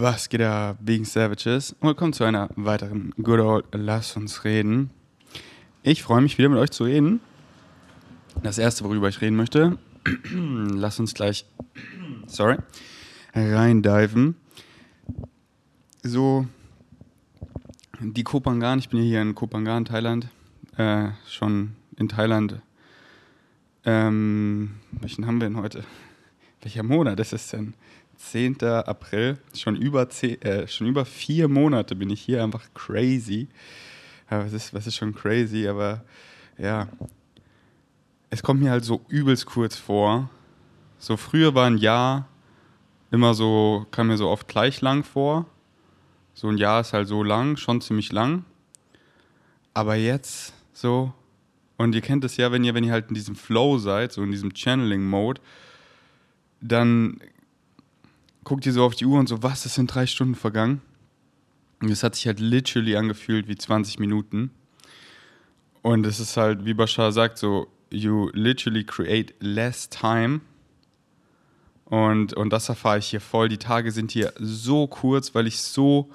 Was geht da wegen Savages? Willkommen zu einer weiteren Good Old Lass uns reden. Ich freue mich wieder mit euch zu reden. Das erste, worüber ich reden möchte, lass uns gleich, sorry, reindiven. So, die Kopangan, ich bin hier in Kopangan, Thailand, äh, schon in Thailand. Ähm, welchen haben wir denn heute? Welcher Monat ist es denn? 10. April, schon über, zehn, äh, schon über vier Monate bin ich hier, einfach crazy. Ja, was, ist, was ist schon crazy, aber ja, es kommt mir halt so übelst kurz vor. So früher war ein Jahr immer so, kam mir so oft gleich lang vor. So ein Jahr ist halt so lang, schon ziemlich lang. Aber jetzt so, und ihr kennt es ja, wenn ihr, wenn ihr halt in diesem Flow seid, so in diesem Channeling-Mode, dann guckt ihr so auf die Uhr und so, was, es sind drei Stunden vergangen. Und es hat sich halt literally angefühlt wie 20 Minuten. Und es ist halt, wie Bashar sagt, so, you literally create less time. Und, und das erfahre ich hier voll. Die Tage sind hier so kurz, weil ich so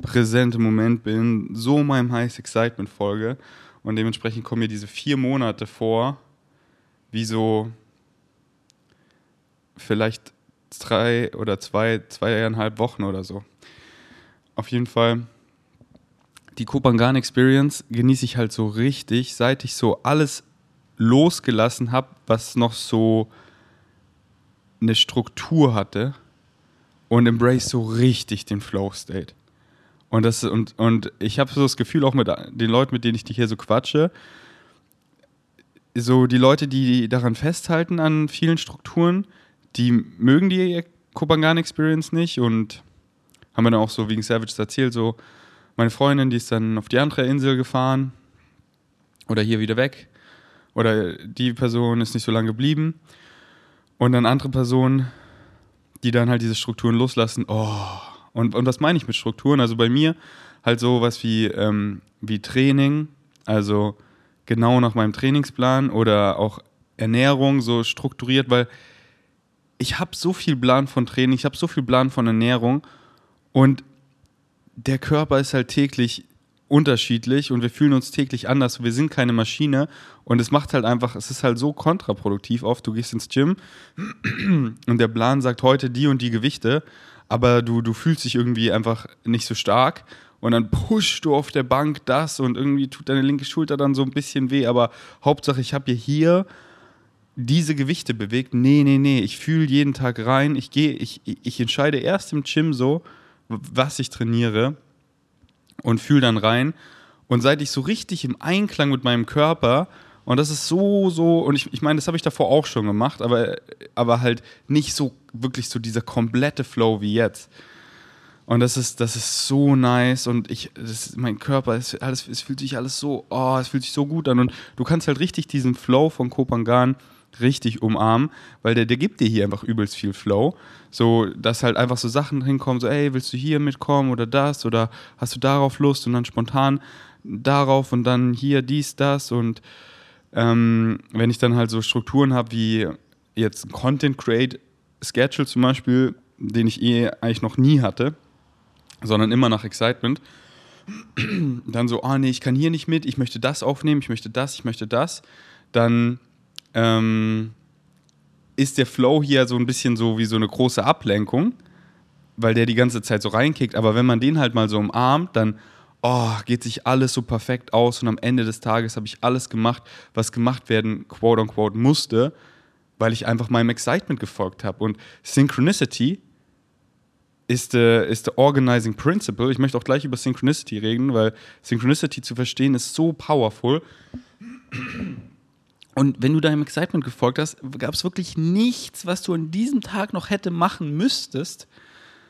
präsent im Moment bin, so meinem Highest Excitement folge. Und dementsprechend kommen mir diese vier Monate vor, wie so vielleicht drei oder zwei, zweieinhalb Wochen oder so. Auf jeden Fall, die Kopangan Experience genieße ich halt so richtig, seit ich so alles losgelassen habe, was noch so eine Struktur hatte und embrace so richtig den Flow State. Und, das, und, und ich habe so das Gefühl, auch mit den Leuten, mit denen ich hier so quatsche, so die Leute, die daran festhalten an vielen Strukturen, die mögen die Kopangan Experience nicht und haben mir dann auch so wegen Savages erzählt, so meine Freundin, die ist dann auf die andere Insel gefahren oder hier wieder weg oder die Person ist nicht so lange geblieben und dann andere Personen, die dann halt diese Strukturen loslassen, oh, und, und was meine ich mit Strukturen? Also bei mir halt so was wie, ähm, wie Training, also genau nach meinem Trainingsplan oder auch Ernährung so strukturiert, weil ich habe so viel Plan von Training, ich habe so viel Plan von Ernährung und der Körper ist halt täglich unterschiedlich und wir fühlen uns täglich anders. Wir sind keine Maschine und es macht halt einfach, es ist halt so kontraproduktiv oft. Du gehst ins Gym und der Plan sagt heute die und die Gewichte, aber du, du fühlst dich irgendwie einfach nicht so stark und dann pushst du auf der Bank das und irgendwie tut deine linke Schulter dann so ein bisschen weh, aber Hauptsache ich habe hier diese Gewichte bewegt. Nee, nee, nee, ich fühle jeden Tag rein. Ich gehe, ich, ich entscheide erst im Gym so, was ich trainiere und fühle dann rein. Und seit ich so richtig im Einklang mit meinem Körper, und das ist so, so, und ich, ich meine, das habe ich davor auch schon gemacht, aber, aber halt nicht so wirklich so dieser komplette Flow wie jetzt. Und das ist, das ist so nice und ich, das, mein Körper, es, alles, es fühlt sich alles so, oh, es fühlt sich so gut an und du kannst halt richtig diesen Flow von Kopangan richtig umarmen, weil der, der gibt dir hier einfach übelst viel Flow. So, dass halt einfach so Sachen hinkommen, so, ey, willst du hier mitkommen oder das oder hast du darauf Lust und dann spontan darauf und dann hier dies, das und ähm, wenn ich dann halt so Strukturen habe wie jetzt ein Content Create Schedule zum Beispiel, den ich eh eigentlich noch nie hatte, sondern immer nach Excitement, dann so, ah nee, ich kann hier nicht mit, ich möchte das aufnehmen, ich möchte das, ich möchte das, dann ähm, ist der Flow hier so ein bisschen so wie so eine große Ablenkung, weil der die ganze Zeit so reinkickt. Aber wenn man den halt mal so umarmt, dann oh, geht sich alles so perfekt aus und am Ende des Tages habe ich alles gemacht, was gemacht werden, quote unquote, musste, weil ich einfach meinem Excitement gefolgt habe. Und Synchronicity ist der ist the organizing principle. Ich möchte auch gleich über Synchronicity reden, weil Synchronicity zu verstehen ist so powerful. Und wenn du deinem Excitement gefolgt hast, gab es wirklich nichts, was du an diesem Tag noch hätte machen müsstest,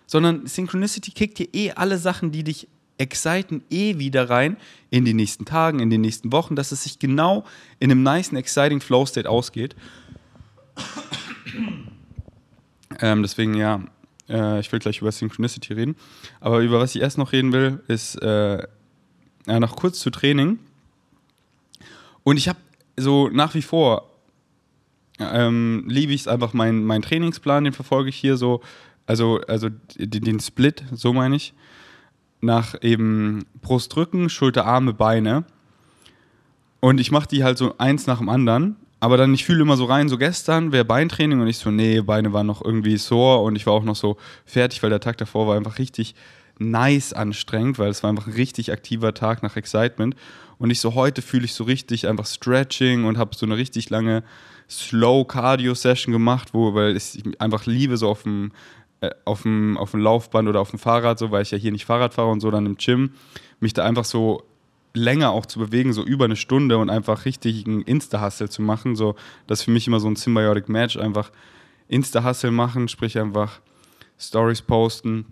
sondern Synchronicity kickt dir eh alle Sachen, die dich exciten, eh wieder rein in die nächsten Tagen, in den nächsten Wochen, dass es sich genau in einem nice, exciting Flow State ausgeht. ähm, deswegen, ja, äh, ich will gleich über Synchronicity reden. Aber über was ich erst noch reden will, ist äh, ja, noch kurz zu Training. Und ich habe so nach wie vor ähm, liebe ich es einfach, meinen mein Trainingsplan, den verfolge ich hier so also, also den, den Split, so meine ich, nach eben Brust, Rücken, Schulter, Arme, Beine. Und ich mache die halt so eins nach dem anderen. Aber dann, ich fühle immer so rein, so gestern wäre Beintraining und ich so, nee, Beine waren noch irgendwie sore und ich war auch noch so fertig, weil der Tag davor war einfach richtig nice anstrengend, weil es war einfach ein richtig aktiver Tag nach Excitement. Und ich so, heute fühle ich so richtig einfach Stretching und habe so eine richtig lange Slow Cardio Session gemacht, wo, weil ich einfach liebe, so auf dem, äh, auf dem, auf dem Laufband oder auf dem Fahrrad, so, weil ich ja hier nicht Fahrrad fahre und so dann im Gym, mich da einfach so länger auch zu bewegen, so über eine Stunde und einfach richtig einen Insta-Hustle zu machen. So, das ist für mich immer so ein Symbiotic Match. Einfach Insta-Hustle machen, sprich einfach Stories posten,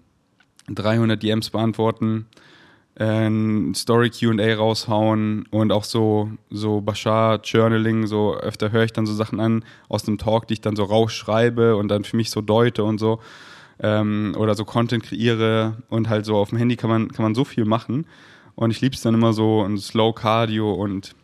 300 DMs beantworten, ein Story QA raushauen und auch so, so Bashar Journaling, so öfter höre ich dann so Sachen an aus dem Talk, die ich dann so rausschreibe und dann für mich so deute und so. Ähm, oder so Content kreiere und halt so auf dem Handy kann man, kann man so viel machen. Und ich liebe es dann immer so ein Slow Cardio und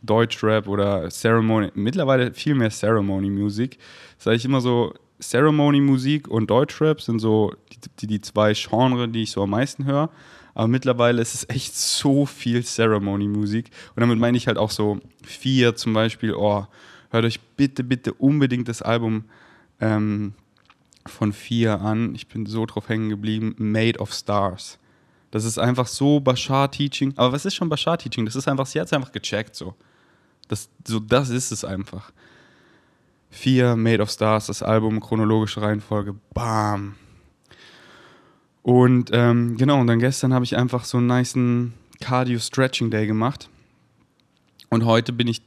Deutschrap oder Ceremony, mittlerweile viel mehr Ceremony-Musik. Sage ich immer so, Ceremony-Musik und Deutschrap sind so die, die, zwei Genres, die ich so am meisten höre. Aber mittlerweile ist es echt so viel Ceremony-Musik. Und damit meine ich halt auch so vier zum Beispiel. Oh, hört euch bitte, bitte unbedingt das Album ähm, von vier an. Ich bin so drauf hängen geblieben. Made of Stars. Das ist einfach so Bashar-Teaching. Aber was ist schon Bashar-Teaching? Das ist einfach, sie hat es einfach gecheckt so. Das, so. das ist es einfach. Vier, Made of Stars, das Album, chronologische Reihenfolge, bam. Und ähm, genau, und dann gestern habe ich einfach so einen niceen Cardio-Stretching-Day gemacht. Und heute bin ich,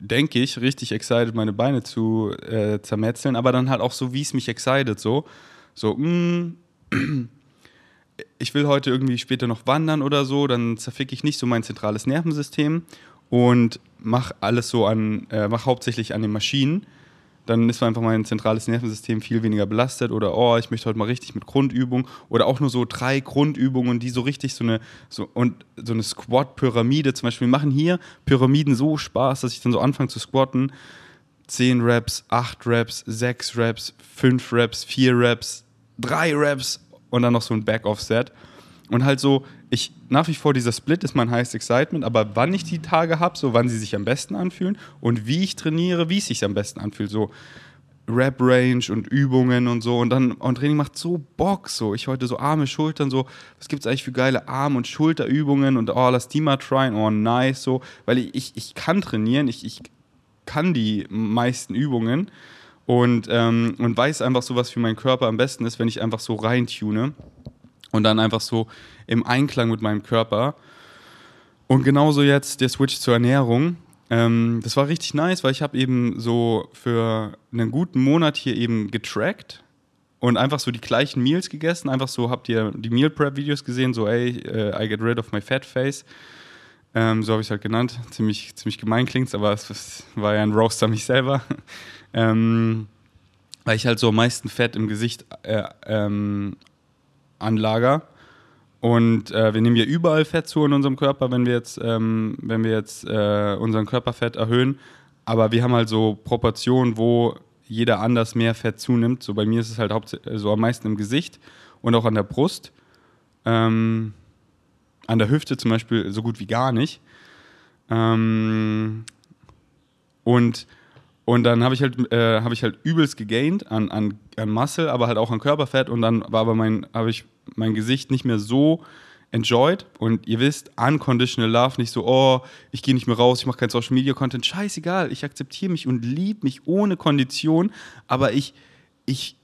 denke ich, richtig excited, meine Beine zu äh, zermetzeln, aber dann halt auch so, wie es mich excited, so. So, mh, mm, ich will heute irgendwie später noch wandern oder so, dann zerficke ich nicht so mein zentrales Nervensystem und mache alles so an, äh, mache hauptsächlich an den Maschinen. Dann ist einfach mein zentrales Nervensystem viel weniger belastet oder oh, ich möchte heute mal richtig mit Grundübung oder auch nur so drei Grundübungen, die so richtig so eine so und so eine Squat-Pyramide zum Beispiel. Wir machen hier Pyramiden so Spaß, dass ich dann so anfange zu squatten. 10 Reps, 8 Reps, 6 Reps, 5 Reps, 4 Reps, 3 Reps und dann noch so ein Back-Off-Set. Und halt so, ich nach wie vor dieser Split ist mein Highest Excitement, aber wann ich die Tage habe, so wann sie sich am besten anfühlen und wie ich trainiere, wie es sich am besten anfühlt, so Rap Range und Übungen und so. Und dann und Training macht so Bock so. Ich heute so Arme, Schultern so, was gibt es eigentlich für geile Arm und Schulterübungen und oh, lass die mal tryen, oh nice so, weil ich ich, ich kann trainieren, ich, ich kann die meisten Übungen und, ähm, und weiß einfach so, was für meinen Körper am besten ist, wenn ich einfach so reintune und dann einfach so im Einklang mit meinem Körper. Und genauso jetzt der Switch zur Ernährung. Ähm, das war richtig nice, weil ich habe eben so für einen guten Monat hier eben getrackt und einfach so die gleichen Meals gegessen. Einfach so habt ihr die Meal Prep Videos gesehen, so ey, uh, I get rid of my fat face. Ähm, so habe ich es halt genannt. Ziemlich, ziemlich gemein klingt aber es, es war ja ein Roaster mich selber. ähm, weil ich halt so am meisten Fett im Gesicht äh, ähm, anlager. Und äh, wir nehmen ja überall Fett zu in unserem Körper, wenn wir jetzt, ähm, wenn wir jetzt äh, unseren Körperfett erhöhen. Aber wir haben halt so Proportionen, wo jeder anders mehr Fett zunimmt. So bei mir ist es halt so am meisten im Gesicht und auch an der Brust. Ähm, an der Hüfte zum Beispiel so gut wie gar nicht. Ähm, und, und dann habe ich, halt, äh, hab ich halt übelst gegained an, an, an Muscle, aber halt auch an Körperfett. Und dann war aber mein, habe ich mein Gesicht nicht mehr so enjoyed. Und ihr wisst, unconditional love, nicht so, oh, ich gehe nicht mehr raus, ich mache kein Social Media Content. Scheißegal, ich akzeptiere mich und liebe mich ohne Kondition, aber ich, ich,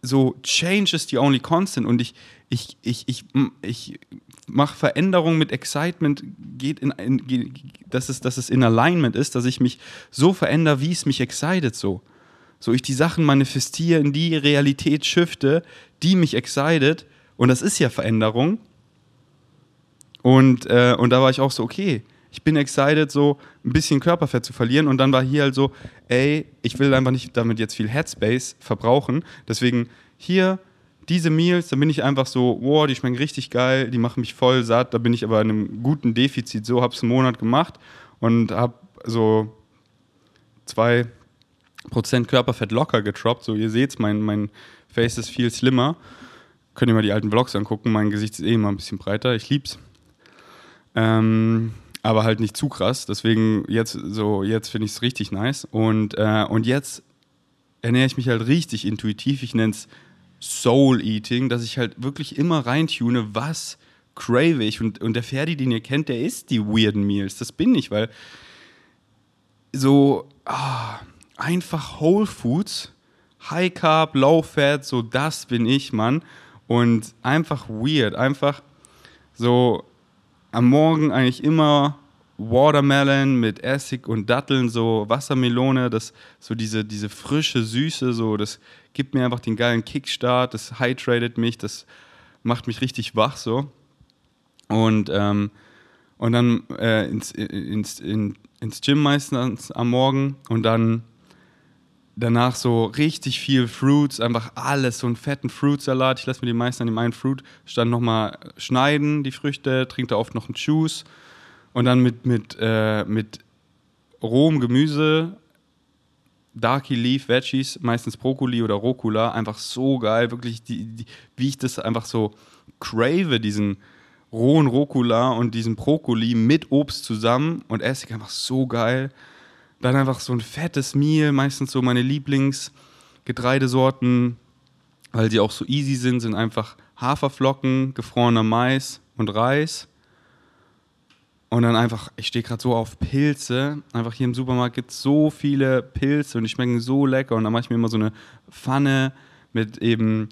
so, change is the only constant und ich, ich, ich, ich, ich mache Veränderungen mit Excitement, geht in, in dass, es, dass es in Alignment ist, dass ich mich so verändere, wie es mich excited so. So ich die Sachen manifestiere, in die Realität shifte, die mich excited und das ist ja Veränderung. Und, äh, und da war ich auch so, okay, ich bin excited, so ein bisschen Körperfett zu verlieren. Und dann war hier halt so, ey, ich will einfach nicht damit jetzt viel Headspace verbrauchen. Deswegen hier diese Meals, da bin ich einfach so, wow, die schmecken richtig geil, die machen mich voll satt. Da bin ich aber in einem guten Defizit. So habe es einen Monat gemacht und habe so zwei Prozent Körperfett locker getroppt. So, ihr seht mein, mein Face ist viel slimmer. Könnt ihr mal die alten Vlogs angucken. Mein Gesicht ist eh immer ein bisschen breiter. Ich lieb's. Ähm, aber halt nicht zu krass. Deswegen jetzt so, jetzt finde ich es richtig nice. Und, äh, und jetzt ernähre ich mich halt richtig intuitiv. Ich nenne es Soul Eating, dass ich halt wirklich immer reintune, was crave ich. Und, und der Ferdi, den ihr kennt, der isst die weirden Meals. Das bin ich, weil so ah, einfach Whole Foods, High Carb, Low Fat, so das bin ich, Mann. Und einfach weird, einfach so am Morgen eigentlich immer Watermelon mit Essig und Datteln, so Wassermelone, das so diese, diese frische Süße, so das gibt mir einfach den geilen Kickstart, das hydratet mich, das macht mich richtig wach so. Und, ähm, und dann äh, ins, ins, in, ins Gym meistens am Morgen und dann danach so richtig viel Fruits, einfach alles, so einen fetten Fruitsalat. Ich lasse mir die meisten an dem einen Fruit dann nochmal schneiden, die Früchte, trinke da oft noch einen Juice und dann mit, mit, äh, mit rohem Gemüse, Darky Leaf Veggies, meistens Brokkoli oder Rucola, einfach so geil, wirklich, die, die, wie ich das einfach so crave, diesen rohen Rucola und diesen Brokkoli mit Obst zusammen und Essig einfach so geil. Dann einfach so ein fettes Meal, meistens so meine Lieblingsgetreidesorten, weil sie auch so easy sind, sind einfach Haferflocken, gefrorener Mais und Reis. Und dann einfach, ich stehe gerade so auf Pilze. Einfach hier im Supermarkt gibt es so viele Pilze und die schmecken so lecker. Und dann mache ich mir immer so eine Pfanne mit eben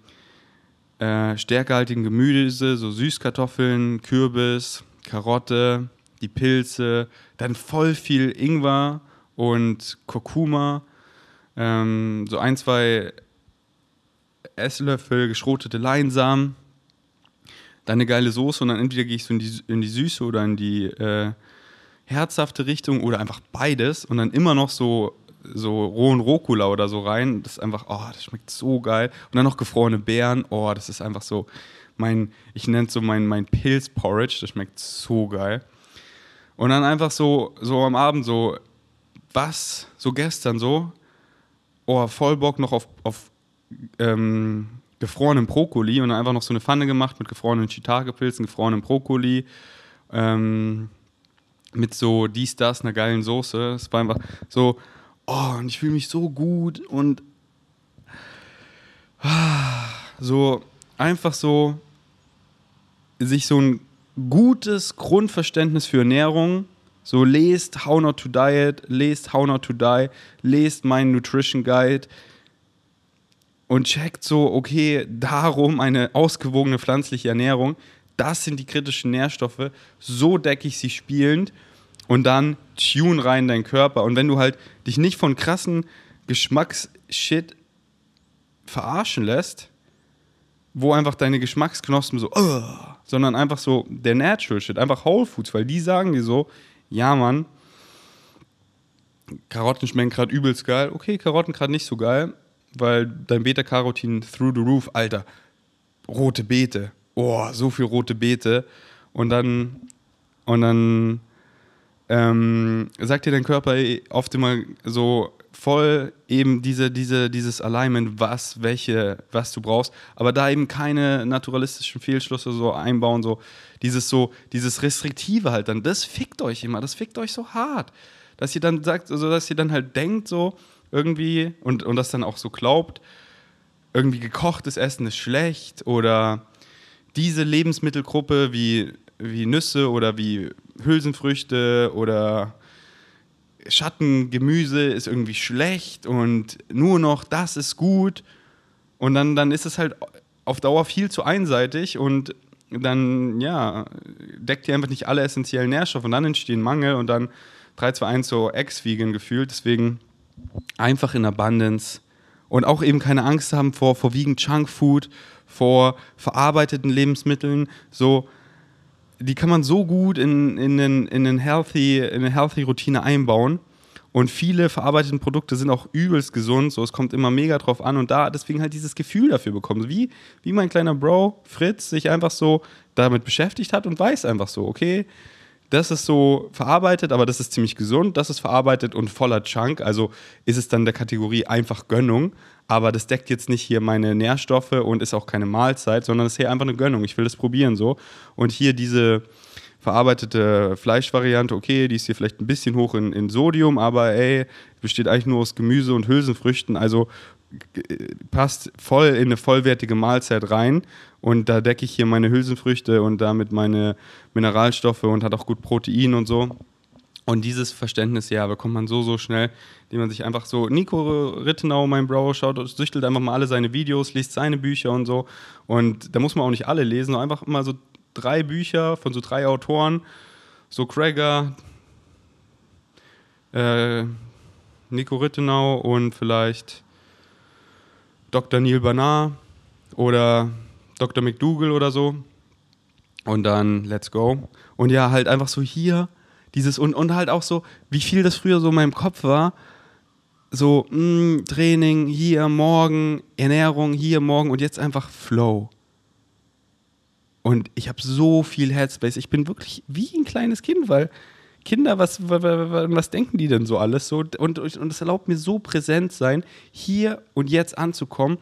äh, stärkehaltigem Gemüse, so Süßkartoffeln, Kürbis, Karotte, die Pilze, dann voll viel Ingwer und Kurkuma, ähm, so ein, zwei Esslöffel geschrotete Leinsamen, dann eine geile Soße und dann entweder gehe ich so in die, in die Süße oder in die äh, herzhafte Richtung oder einfach beides und dann immer noch so so rohen Rucola oder so rein. Das ist einfach, oh, das schmeckt so geil. Und dann noch gefrorene Beeren. Oh, das ist einfach so mein, ich nenne es so mein, mein Pilz-Porridge. Das schmeckt so geil. Und dann einfach so, so am Abend so, was, so gestern so, oh, voll Bock noch auf, auf ähm, gefrorenen Brokkoli und dann einfach noch so eine Pfanne gemacht mit gefrorenen Shiitake-Pilzen, gefrorenen Brokkoli, ähm, mit so dies, das, einer geilen Soße. Es war einfach so, oh, und ich fühle mich so gut und ah, so einfach so sich so ein gutes Grundverständnis für Ernährung, so lest How Not to Diet, lest How Not to Die, lest meinen Nutrition Guide und checkt so, okay, darum eine ausgewogene pflanzliche Ernährung, das sind die kritischen Nährstoffe, so decke ich sie spielend und dann tune rein in deinen Körper. Und wenn du halt dich nicht von krassen Geschmacksshit verarschen lässt, wo einfach deine Geschmacksknospen so, uh, sondern einfach so der Natural Shit, einfach Whole Foods, weil die sagen dir so, ja Mann, Karotten schmecken gerade übelst geil. Okay, Karotten gerade nicht so geil, weil dein Beta-Carotin through the roof, Alter, rote Beete, oh, so viel rote Beete. Und dann, und dann ähm, sagt dir dein Körper oft immer so voll eben diese, diese, dieses Alignment, was, welche, was du brauchst, aber da eben keine naturalistischen Fehlschlüsse so einbauen, so dieses so, dieses Restriktive halt dann, das fickt euch immer, das fickt euch so hart, dass ihr dann sagt, also dass ihr dann halt denkt so irgendwie und, und das dann auch so glaubt, irgendwie gekochtes Essen ist schlecht oder diese Lebensmittelgruppe wie wie Nüsse oder wie Hülsenfrüchte oder Schattengemüse ist irgendwie schlecht und nur noch das ist gut. Und dann, dann ist es halt auf Dauer viel zu einseitig und dann, ja, deckt ihr einfach nicht alle essentiellen Nährstoffe und dann entstehen Mangel und dann 3, 2, 1 so ex-vegan gefühlt. Deswegen einfach in Abundance und auch eben keine Angst haben vor vorwiegend Junkfood, vor verarbeiteten Lebensmitteln. So, die kann man so gut in, in, in, in, einen healthy, in eine healthy Routine einbauen. Und viele verarbeitete Produkte sind auch übelst gesund. So, es kommt immer mega drauf an und da deswegen halt dieses Gefühl dafür bekommen. Wie, wie mein kleiner Bro Fritz sich einfach so damit beschäftigt hat und weiß einfach so, okay, das ist so verarbeitet, aber das ist ziemlich gesund. Das ist verarbeitet und voller Chunk. Also ist es dann der Kategorie einfach Gönnung. Aber das deckt jetzt nicht hier meine Nährstoffe und ist auch keine Mahlzeit, sondern es ist hier einfach eine Gönnung. Ich will das probieren so. Und hier diese verarbeitete Fleischvariante, okay, die ist hier vielleicht ein bisschen hoch in, in Sodium, aber ey, besteht eigentlich nur aus Gemüse und Hülsenfrüchten. Also passt voll in eine vollwertige Mahlzeit rein und da decke ich hier meine Hülsenfrüchte und damit meine Mineralstoffe und hat auch gut Protein und so. Und dieses Verständnis, ja, bekommt man so, so schnell, indem man sich einfach so, Nico Rittenau, mein Bro, schaut, süchtelt einfach mal alle seine Videos, liest seine Bücher und so. Und da muss man auch nicht alle lesen, einfach immer so drei Bücher von so drei Autoren, so Krager, äh, Nico Rittenau und vielleicht Dr. Neil Barnard oder Dr. McDougall oder so. Und dann let's go. Und ja, halt einfach so hier dieses und, und halt auch so, wie viel das früher so in meinem Kopf war. So, mh, mm, Training, hier, morgen, Ernährung, hier, morgen und jetzt einfach Flow. Und ich habe so viel Headspace. Ich bin wirklich wie ein kleines Kind, weil Kinder, was, was, denken die denn so alles? So, und, und es erlaubt mir so präsent sein, hier und jetzt anzukommen,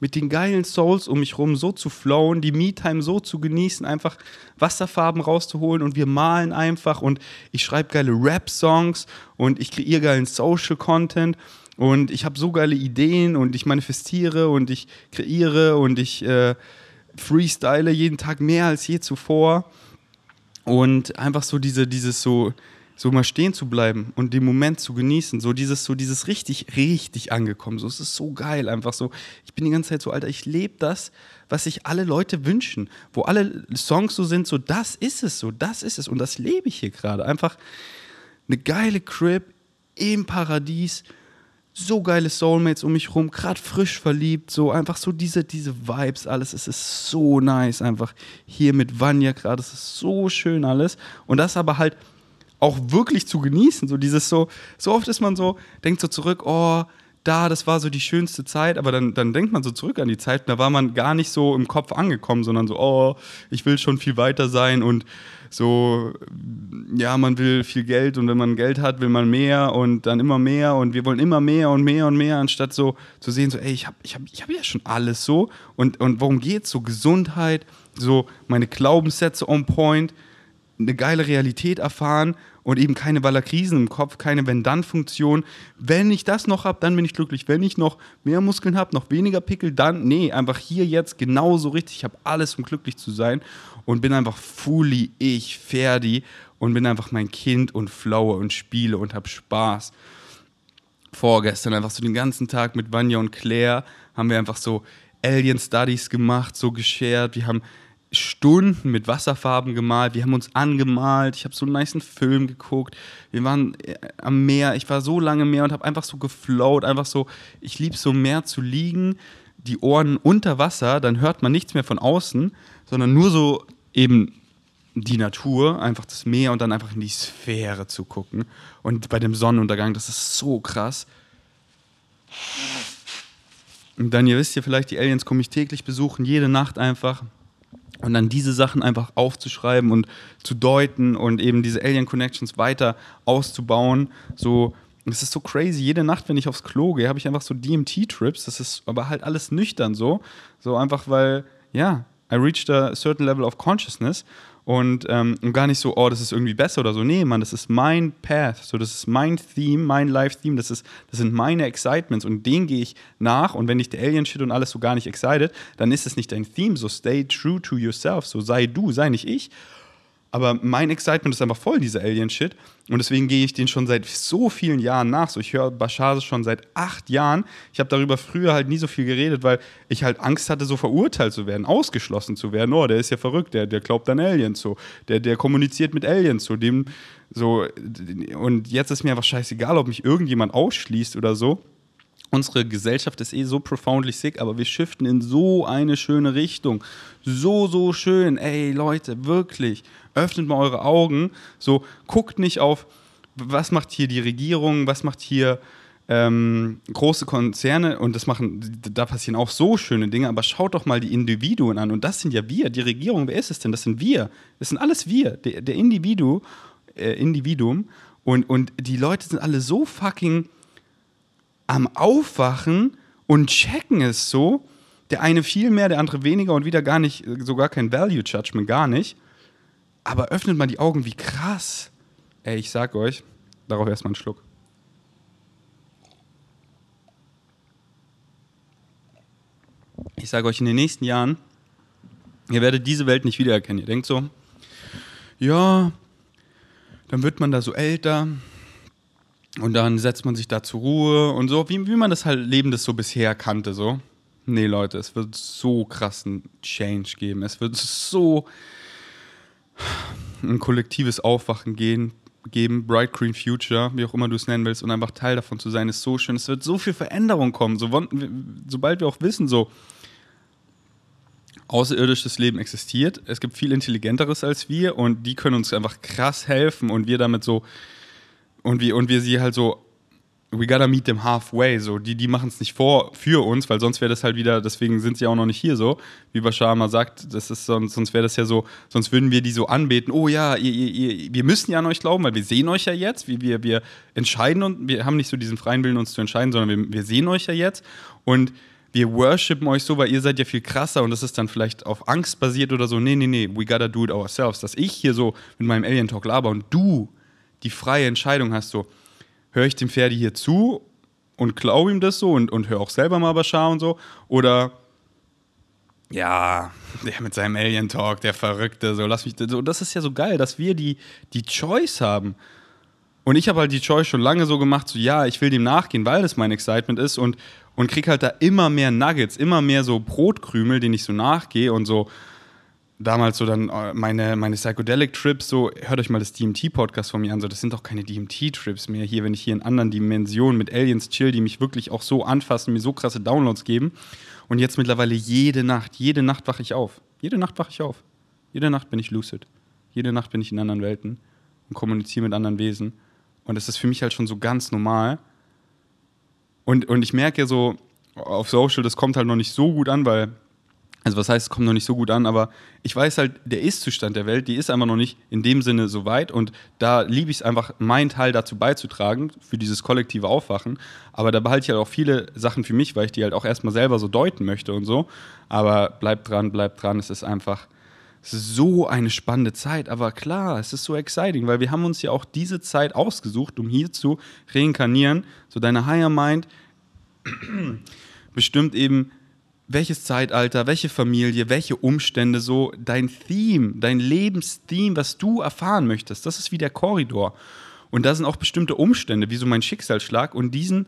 mit den geilen Souls um mich rum so zu flowen, die Me-Time so zu genießen, einfach Wasserfarben rauszuholen und wir malen einfach und ich schreibe geile Rap-Songs und ich kreiere geilen Social-Content und ich habe so geile Ideen und ich manifestiere und ich kreiere und ich äh, freestyle jeden Tag mehr als je zuvor. Und einfach so diese, dieses so, so mal stehen zu bleiben und den Moment zu genießen, so dieses, so dieses richtig, richtig angekommen. So, es ist so geil, einfach so. Ich bin die ganze Zeit so, Alter, ich lebe das, was sich alle Leute wünschen, wo alle Songs so sind, so, das ist es, so, das ist es und das lebe ich hier gerade. Einfach eine geile Crib im Paradies so geile Soulmates um mich rum, gerade frisch verliebt, so einfach so diese, diese Vibes, alles. Es ist so nice, einfach hier mit Vanya gerade, es ist so schön alles. Und das aber halt auch wirklich zu genießen, so dieses so, so oft ist man so, denkt so zurück, oh, da, das war so die schönste Zeit, aber dann, dann denkt man so zurück an die Zeit, da war man gar nicht so im Kopf angekommen, sondern so, oh, ich will schon viel weiter sein und so, ja, man will viel Geld und wenn man Geld hat, will man mehr und dann immer mehr und wir wollen immer mehr und mehr und mehr, anstatt so zu sehen, so, ey, ich habe ich hab, ich hab ja schon alles so und, und worum geht's? So Gesundheit, so meine Glaubenssätze on point, eine geile Realität erfahren und eben keine Ballerkrisen im Kopf, keine Wenn-Dann-Funktion. Wenn ich das noch habe, dann bin ich glücklich. Wenn ich noch mehr Muskeln habe, noch weniger Pickel, dann, nee, einfach hier jetzt genauso richtig. Ich habe alles, um glücklich zu sein und bin einfach fully ich, Ferdi und bin einfach mein Kind und flowe und spiele und habe Spaß. Vorgestern einfach so den ganzen Tag mit Vanya und Claire haben wir einfach so Alien Studies gemacht, so geshared. Wir haben Stunden mit Wasserfarben gemalt, wir haben uns angemalt, ich habe so einen nice Film geguckt, wir waren äh, am Meer, ich war so lange Meer und habe einfach so geflowt, einfach so, ich liebe so Meer zu liegen, die Ohren unter Wasser, dann hört man nichts mehr von außen, sondern nur so eben die Natur, einfach das Meer und dann einfach in die Sphäre zu gucken. Und bei dem Sonnenuntergang, das ist so krass. Und dann, ihr wisst ja vielleicht, die Aliens komme ich täglich besuchen, jede Nacht einfach. Und dann diese Sachen einfach aufzuschreiben und zu deuten und eben diese Alien Connections weiter auszubauen. So, es ist so crazy. Jede Nacht, wenn ich aufs Klo gehe, habe ich einfach so DMT-Trips. Das ist aber halt alles nüchtern so. So einfach, weil, ja, I reached a certain level of consciousness und, ähm, und gar nicht so, oh, das ist irgendwie besser oder so. Nee, Mann, das ist mein Path, so das ist mein Theme, mein Life-Theme, das, das sind meine Excitements und den gehe ich nach. Und wenn dich der Alien-Shit und alles so gar nicht excited, dann ist es nicht dein Theme, so stay true to yourself, so sei du, sei nicht ich. Aber mein Excitement ist einfach voll, dieser Alien-Shit. Und deswegen gehe ich den schon seit so vielen Jahren nach. So, ich höre Bashar schon seit acht Jahren. Ich habe darüber früher halt nie so viel geredet, weil ich halt Angst hatte, so verurteilt zu werden, ausgeschlossen zu werden. Oh, der ist ja verrückt, der, der glaubt an Aliens so. Der, der kommuniziert mit Aliens so. Dem, so. Und jetzt ist mir einfach scheißegal, ob mich irgendjemand ausschließt oder so unsere Gesellschaft ist eh so profoundly sick, aber wir shiften in so eine schöne Richtung. So, so schön. Ey, Leute, wirklich. Öffnet mal eure Augen. So, guckt nicht auf, was macht hier die Regierung, was macht hier ähm, große Konzerne und das machen, da passieren auch so schöne Dinge, aber schaut doch mal die Individuen an und das sind ja wir, die Regierung, wer ist es denn? Das sind wir, das sind alles wir, der, der Individu äh, Individuum und, und die Leute sind alle so fucking am Aufwachen und checken es so. Der eine viel mehr, der andere weniger und wieder gar nicht, sogar kein Value Judgment, gar nicht. Aber öffnet mal die Augen, wie krass. Ey, ich sag euch, darauf erstmal einen Schluck. Ich sage euch, in den nächsten Jahren, ihr werdet diese Welt nicht wiedererkennen. Ihr denkt so, ja, dann wird man da so älter und dann setzt man sich da zur Ruhe und so, wie, wie man das halt Leben das so bisher kannte, so. Nee, Leute, es wird so krassen Change geben. Es wird so ein kollektives Aufwachen gehen, geben, Bright Green Future, wie auch immer du es nennen willst, und einfach Teil davon zu sein, ist so schön. Es wird so viel Veränderung kommen, so, sobald wir auch wissen, so, außerirdisches Leben existiert. Es gibt viel intelligenteres als wir und die können uns einfach krass helfen und wir damit so und wir und wir sie halt so we gotta meet them halfway so die die machen es nicht vor für uns, weil sonst wäre das halt wieder deswegen sind sie auch noch nicht hier so, wie Bashar mal sagt, das ist sonst sonst wäre das ja so, sonst würden wir die so anbeten. Oh ja, ihr, ihr, ihr, wir müssen ja an euch glauben, weil wir sehen euch ja jetzt, wie wir wir entscheiden und wir haben nicht so diesen freien Willen uns zu entscheiden, sondern wir, wir sehen euch ja jetzt und wir worshipen euch so, weil ihr seid ja viel krasser und das ist dann vielleicht auf Angst basiert oder so. Nee, nee, nee, we gotta do it ourselves. Dass ich hier so mit meinem Alien Talk laber und du die freie Entscheidung hast, so, höre ich dem Pferdi hier zu und glaube ihm das so und, und höre auch selber mal Bashar und so oder ja, der mit seinem Alien Talk, der Verrückte, so lass mich so, das ist ja so geil, dass wir die die Choice haben. Und ich habe halt die Choice schon lange so gemacht, so ja, ich will dem nachgehen, weil das mein Excitement ist und und krieg halt da immer mehr Nuggets, immer mehr so Brotkrümel, denen ich so nachgehe und so damals so dann äh, meine, meine Psychedelic-Trips, so, hört euch mal das DMT-Podcast von mir an, so, das sind doch keine DMT-Trips mehr hier, wenn ich hier in anderen Dimensionen mit Aliens chill, die mich wirklich auch so anfassen, mir so krasse Downloads geben. Und jetzt mittlerweile jede Nacht, jede Nacht wache ich auf. Jede Nacht wache ich auf. Jede Nacht bin ich lucid. Jede Nacht bin ich in anderen Welten und kommuniziere mit anderen Wesen. Und das ist für mich halt schon so ganz normal. Und, und ich merke ja so auf Social, das kommt halt noch nicht so gut an, weil, also was heißt, es kommt noch nicht so gut an, aber ich weiß halt, der Ist-Zustand der Welt, die ist einfach noch nicht in dem Sinne so weit und da liebe ich es einfach, meinen Teil dazu beizutragen, für dieses kollektive Aufwachen. Aber da behalte ich halt auch viele Sachen für mich, weil ich die halt auch erstmal selber so deuten möchte und so. Aber bleibt dran, bleibt dran, es ist einfach so eine spannende Zeit. Aber klar, es ist so exciting, weil wir haben uns ja auch diese Zeit ausgesucht, um hier zu reinkarnieren. So deine Higher Mind bestimmt eben, welches Zeitalter, welche Familie, welche Umstände, so dein Theme, dein Lebenstheme, was du erfahren möchtest. Das ist wie der Korridor. Und da sind auch bestimmte Umstände, wie so mein Schicksalsschlag. Und diesen,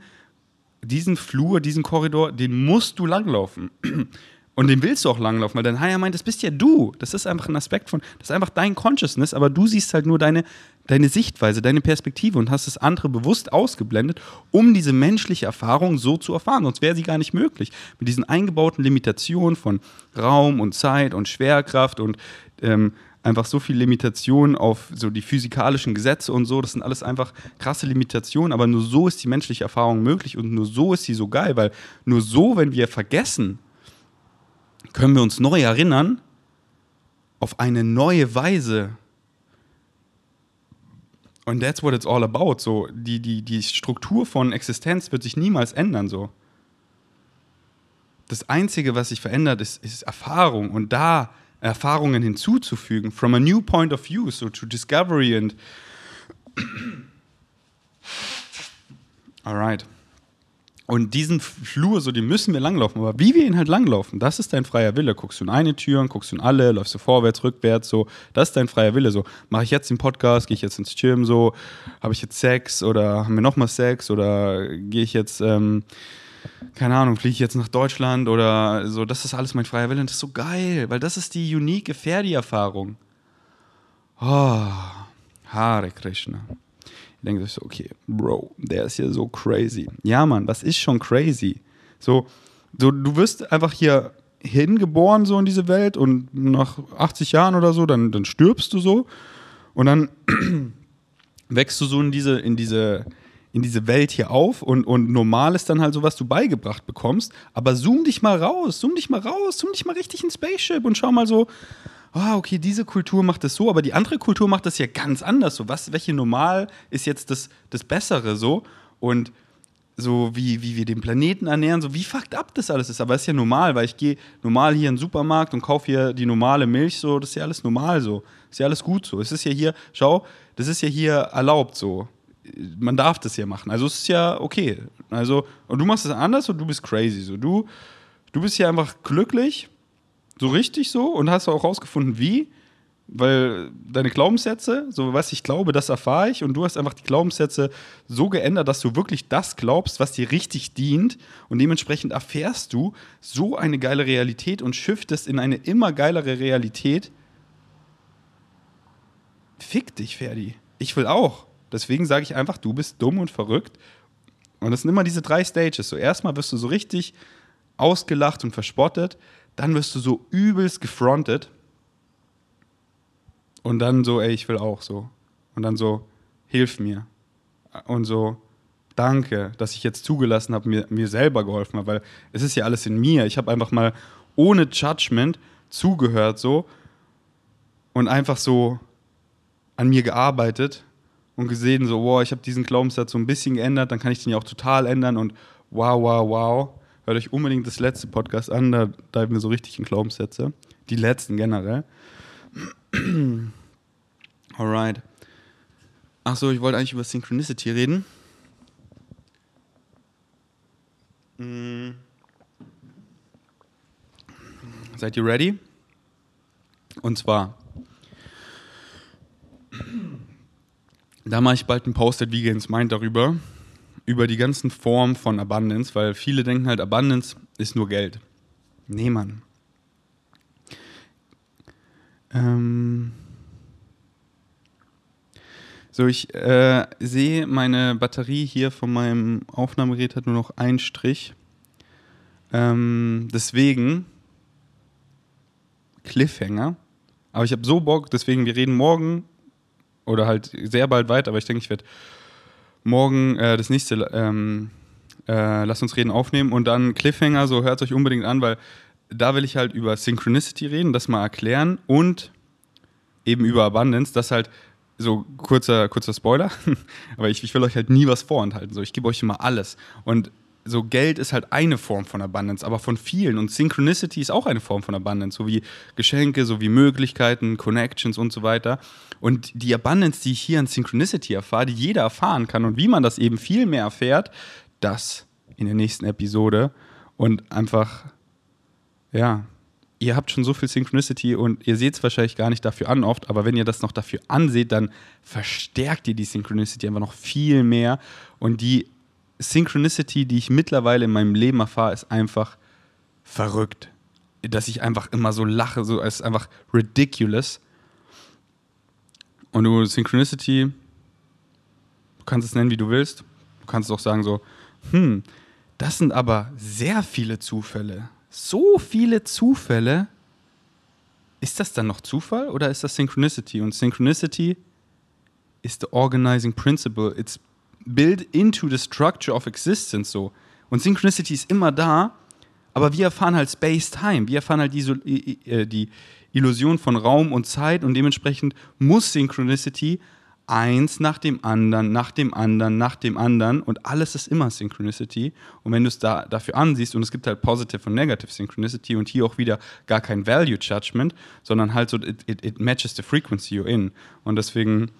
diesen Flur, diesen Korridor, den musst du langlaufen. Und den willst du auch langlaufen, weil dein Higher meint, das bist ja du. Das ist einfach ein Aspekt von, das ist einfach dein Consciousness, aber du siehst halt nur deine, deine Sichtweise, deine Perspektive und hast das andere bewusst ausgeblendet, um diese menschliche Erfahrung so zu erfahren. Sonst wäre sie gar nicht möglich. Mit diesen eingebauten Limitationen von Raum und Zeit und Schwerkraft und ähm, einfach so viel Limitationen auf so die physikalischen Gesetze und so. Das sind alles einfach krasse Limitationen, aber nur so ist die menschliche Erfahrung möglich und nur so ist sie so geil, weil nur so, wenn wir vergessen, können wir uns neu erinnern auf eine neue Weise. Und that's what it's all about. So, die, die, die Struktur von Existenz wird sich niemals ändern. So. Das Einzige, was sich verändert, ist, ist Erfahrung. Und da Erfahrungen hinzuzufügen, from a new point of view, so to discovery and. Alright. Und diesen Flur, so den müssen wir langlaufen. Aber wie wir ihn halt langlaufen, das ist dein freier Wille. Guckst du in eine Tür, guckst du in alle, läufst du vorwärts, rückwärts, so. Das ist dein freier Wille. So, mache ich jetzt den Podcast, gehe ich jetzt ins Gym, so, habe ich jetzt Sex oder haben wir nochmal Sex oder gehe ich jetzt, ähm, keine Ahnung, fliege ich jetzt nach Deutschland oder so. Das ist alles mein freier Wille und das ist so geil, weil das ist die unique Ferdi-Erfahrung. Oh, Hare Krishna. Denkt euch so, okay, Bro, der ist hier so crazy. Ja, Mann, was ist schon crazy? So, so du wirst einfach hier hingeboren, so in diese Welt, und nach 80 Jahren oder so, dann, dann stirbst du so. Und dann wächst du so in diese, in diese, in diese Welt hier auf und, und normal ist dann halt so, was du beigebracht bekommst. Aber zoom dich mal raus, zoom dich mal raus, zoom dich mal richtig ins Spaceship und schau mal so, ah, okay, diese Kultur macht das so, aber die andere Kultur macht das ja ganz anders. So, was, welche Normal ist jetzt das, das Bessere so? Und so wie, wie wir den Planeten ernähren, so wie fucked up das alles ist. Aber es ist ja normal, weil ich gehe normal hier in den Supermarkt und kaufe hier die normale Milch, so, das ist ja alles normal so. Ist ja alles gut so. Es ist ja hier, schau, das ist ja hier erlaubt so. Man darf das ja machen. Also es ist ja okay. Also, und du machst es anders und du bist crazy. So, du, du bist hier einfach glücklich, so richtig so, und hast auch rausgefunden, wie weil deine Glaubenssätze, so was ich glaube, das erfahre ich und du hast einfach die Glaubenssätze so geändert, dass du wirklich das glaubst, was dir richtig dient und dementsprechend erfährst du so eine geile Realität und shiftest in eine immer geilere Realität. Fick dich, Ferdi. Ich will auch. Deswegen sage ich einfach, du bist dumm und verrückt. Und das sind immer diese drei Stages. So erstmal wirst du so richtig ausgelacht und verspottet, dann wirst du so übelst gefrontet und dann so, ey, ich will auch so. Und dann so, hilf mir. Und so, danke, dass ich jetzt zugelassen habe, mir, mir selber geholfen habe, weil es ist ja alles in mir. Ich habe einfach mal ohne Judgment zugehört so und einfach so an mir gearbeitet und gesehen, so, wow, ich habe diesen Glaubenssatz so ein bisschen geändert, dann kann ich den ja auch total ändern und wow, wow, wow. Hört euch unbedingt das letzte Podcast an, da diven wir so richtig in Glaubenssätze. Die letzten generell. Alright. Achso, ich wollte eigentlich über Synchronicity reden. Mm. Seid ihr ready? Und zwar, da mache ich bald einen Post at Vegans Mind darüber, über die ganzen Formen von Abundance, weil viele denken halt, Abundance ist nur Geld. Nee, Mann. Ähm so, ich äh, sehe, meine Batterie hier von meinem Aufnahmegerät hat nur noch einen Strich. Ähm, deswegen Cliffhanger. Aber ich habe so Bock, deswegen, wir reden morgen oder halt sehr bald weiter, aber ich denke, ich werde morgen äh, das nächste ähm, äh, Lass uns reden aufnehmen und dann Cliffhanger, so hört es euch unbedingt an, weil da will ich halt über Synchronicity reden, das mal erklären und eben über Abundance, dass halt so kurzer, kurzer Spoiler, aber ich, ich will euch halt nie was vorenthalten. So, ich gebe euch immer alles. Und so Geld ist halt eine Form von Abundance, aber von vielen. Und Synchronicity ist auch eine Form von Abundance, so wie Geschenke, so wie Möglichkeiten, Connections und so weiter. Und die Abundance, die ich hier an Synchronicity erfahre, die jeder erfahren kann und wie man das eben viel mehr erfährt, das in der nächsten Episode. Und einfach ja, ihr habt schon so viel Synchronicity und ihr seht es wahrscheinlich gar nicht dafür an oft, aber wenn ihr das noch dafür anseht, dann verstärkt ihr die Synchronicity einfach noch viel mehr. Und die Synchronicity, die ich mittlerweile in meinem Leben erfahre, ist einfach verrückt. Dass ich einfach immer so lache, so ist einfach ridiculous. Und du Synchronicity, du kannst es nennen, wie du willst. Du kannst auch sagen so, hm, das sind aber sehr viele Zufälle so viele Zufälle. Ist das dann noch Zufall oder ist das Synchronicity? Und Synchronicity ist the organizing principle. It's built into the structure of existence so. Und Synchronicity ist immer da, aber wir erfahren halt Space-Time. Wir erfahren halt die, äh, die Illusion von Raum und Zeit und dementsprechend muss Synchronicity eins nach dem anderen, nach dem anderen, nach dem anderen und alles ist immer Synchronicity. Und wenn du es da, dafür ansiehst, und es gibt halt Positive und Negative Synchronicity und hier auch wieder gar kein Value Judgment, sondern halt so, it, it, it matches the frequency you're in. Und deswegen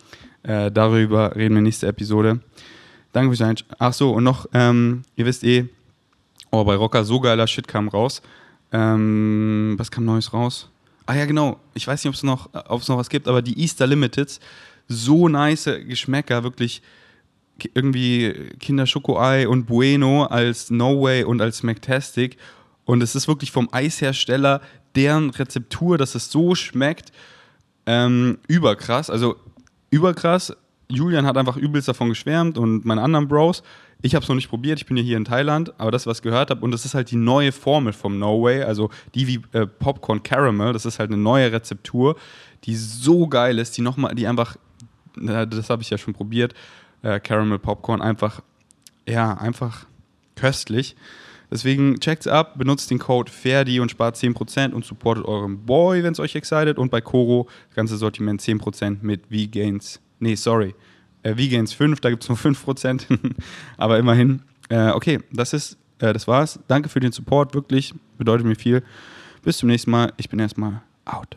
äh, darüber reden wir nächste Episode. Danke fürs Einschauen. Ach so, und noch, ähm, ihr wisst eh, oh, bei Rocker so geiler Shit kam raus. Ähm, was kam Neues raus? Ah ja, genau. Ich weiß nicht, ob es noch, noch was gibt, aber die Easter Limiteds so nice Geschmäcker, wirklich irgendwie Kinder Schokoei und Bueno als No Way und als McTastic. Und es ist wirklich vom Eishersteller deren Rezeptur, dass es so schmeckt, ähm, überkrass. Also überkrass. Julian hat einfach übelst davon geschwärmt und meine anderen Bros. Ich habe es noch nicht probiert, ich bin ja hier in Thailand, aber das, was ich gehört habe, und das ist halt die neue Formel vom No Way, also die wie äh, Popcorn Caramel, das ist halt eine neue Rezeptur, die so geil ist, die nochmal, die einfach das habe ich ja schon probiert, äh, Caramel Popcorn, einfach, ja, einfach köstlich. Deswegen checkt's ab, benutzt den Code FERDI und spart 10% und supportet euren Boy, wenn es euch excited. Und bei Koro, das ganze Sortiment 10% mit V-Gains. Nee, sorry. Äh, V-Gains 5, da gibt es nur 5%. Aber immerhin. Äh, okay, das ist, äh, das war's. Danke für den Support, wirklich. Bedeutet mir viel. Bis zum nächsten Mal. Ich bin erstmal out.